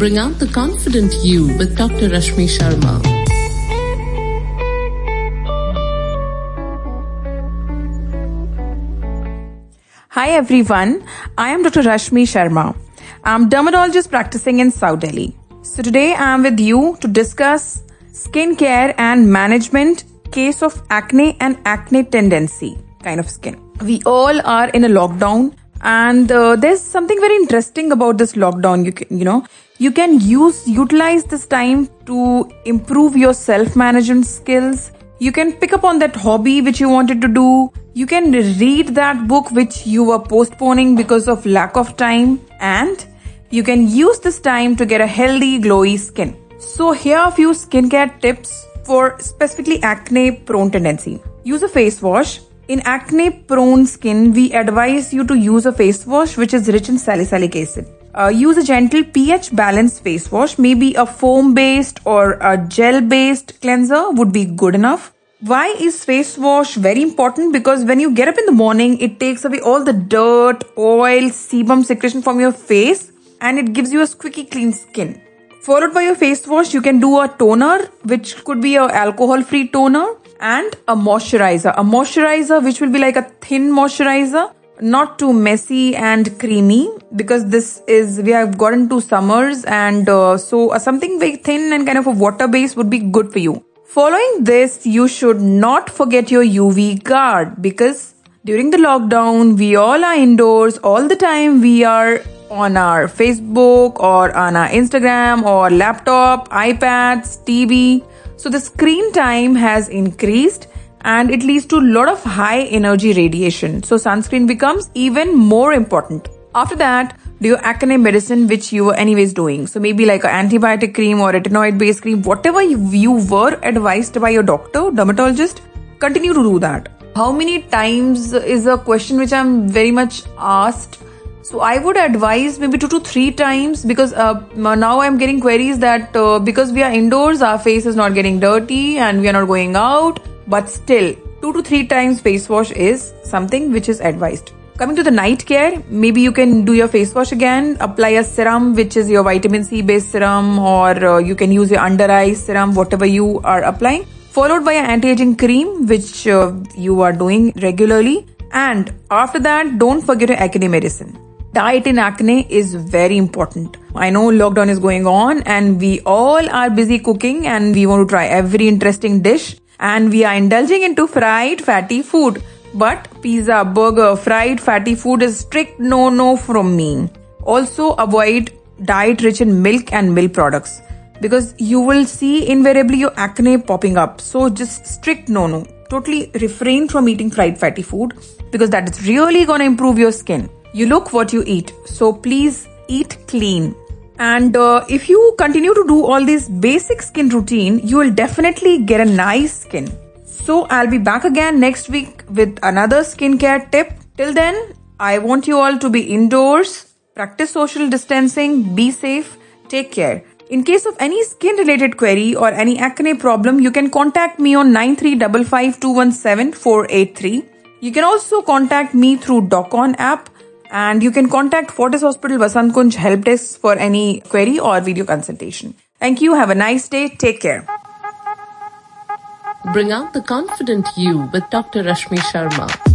Bring out the confident you with Dr. Rashmi Sharma. Hi everyone, I am Dr. Rashmi Sharma. I'm dermatologist practicing in South Delhi. So today I am with you to discuss skincare and management case of acne and acne tendency kind of skin. We all are in a lockdown and uh, there's something very interesting about this lockdown you can, you know you can use utilize this time to improve your self management skills you can pick up on that hobby which you wanted to do. You can read that book which you were postponing because of lack of time. And you can use this time to get a healthy, glowy skin. So here are a few skincare tips for specifically acne prone tendency. Use a face wash. In acne prone skin, we advise you to use a face wash which is rich in salicylic acid. Uh, use a gentle pH balanced face wash. Maybe a foam based or a gel based cleanser would be good enough. Why is face wash very important? Because when you get up in the morning, it takes away all the dirt, oil, sebum secretion from your face and it gives you a squeaky clean skin. Followed by your face wash, you can do a toner, which could be a alcohol free toner and a moisturizer. A moisturizer, which will be like a thin moisturizer not too messy and creamy because this is we have gotten to summers and uh, so uh, something very thin and kind of a water base would be good for you following this you should not forget your uv guard because during the lockdown we all are indoors all the time we are on our facebook or on our instagram or laptop ipads tv so the screen time has increased and it leads to a lot of high energy radiation. So sunscreen becomes even more important. After that, do your acne medicine, which you were anyways doing. So maybe like an antibiotic cream or retinoid based cream, whatever you, you were advised by your doctor, dermatologist, continue to do that. How many times is a question which I'm very much asked. So I would advise maybe two to three times because uh, now I'm getting queries that uh, because we are indoors, our face is not getting dirty and we are not going out but still, two to three times face wash is something which is advised. Coming to the night care, maybe you can do your face wash again, apply a serum which is your vitamin C based serum, or uh, you can use your under eye serum, whatever you are applying, followed by an anti aging cream which uh, you are doing regularly. And after that, don't forget your acne medicine. Diet in acne is very important. I know lockdown is going on and we all are busy cooking and we want to try every interesting dish and we are indulging into fried fatty food. But pizza, burger, fried fatty food is strict no no from me. Also avoid diet rich in milk and milk products because you will see invariably your acne popping up. So just strict no no. Totally refrain from eating fried fatty food because that is really going to improve your skin. You look what you eat. So please eat clean. And uh, if you continue to do all these basic skin routine, you will definitely get a nice skin. So I'll be back again next week with another skincare tip. Till then, I want you all to be indoors, practice social distancing, be safe, take care. In case of any skin related query or any acne problem, you can contact me on 9355217483. You can also contact me through DocOn app and you can contact Fortis Hospital Vasant Kunj help desk for any query or video consultation. Thank you. Have a nice day. Take care. Bring out the confident you with Dr. Rashmi Sharma.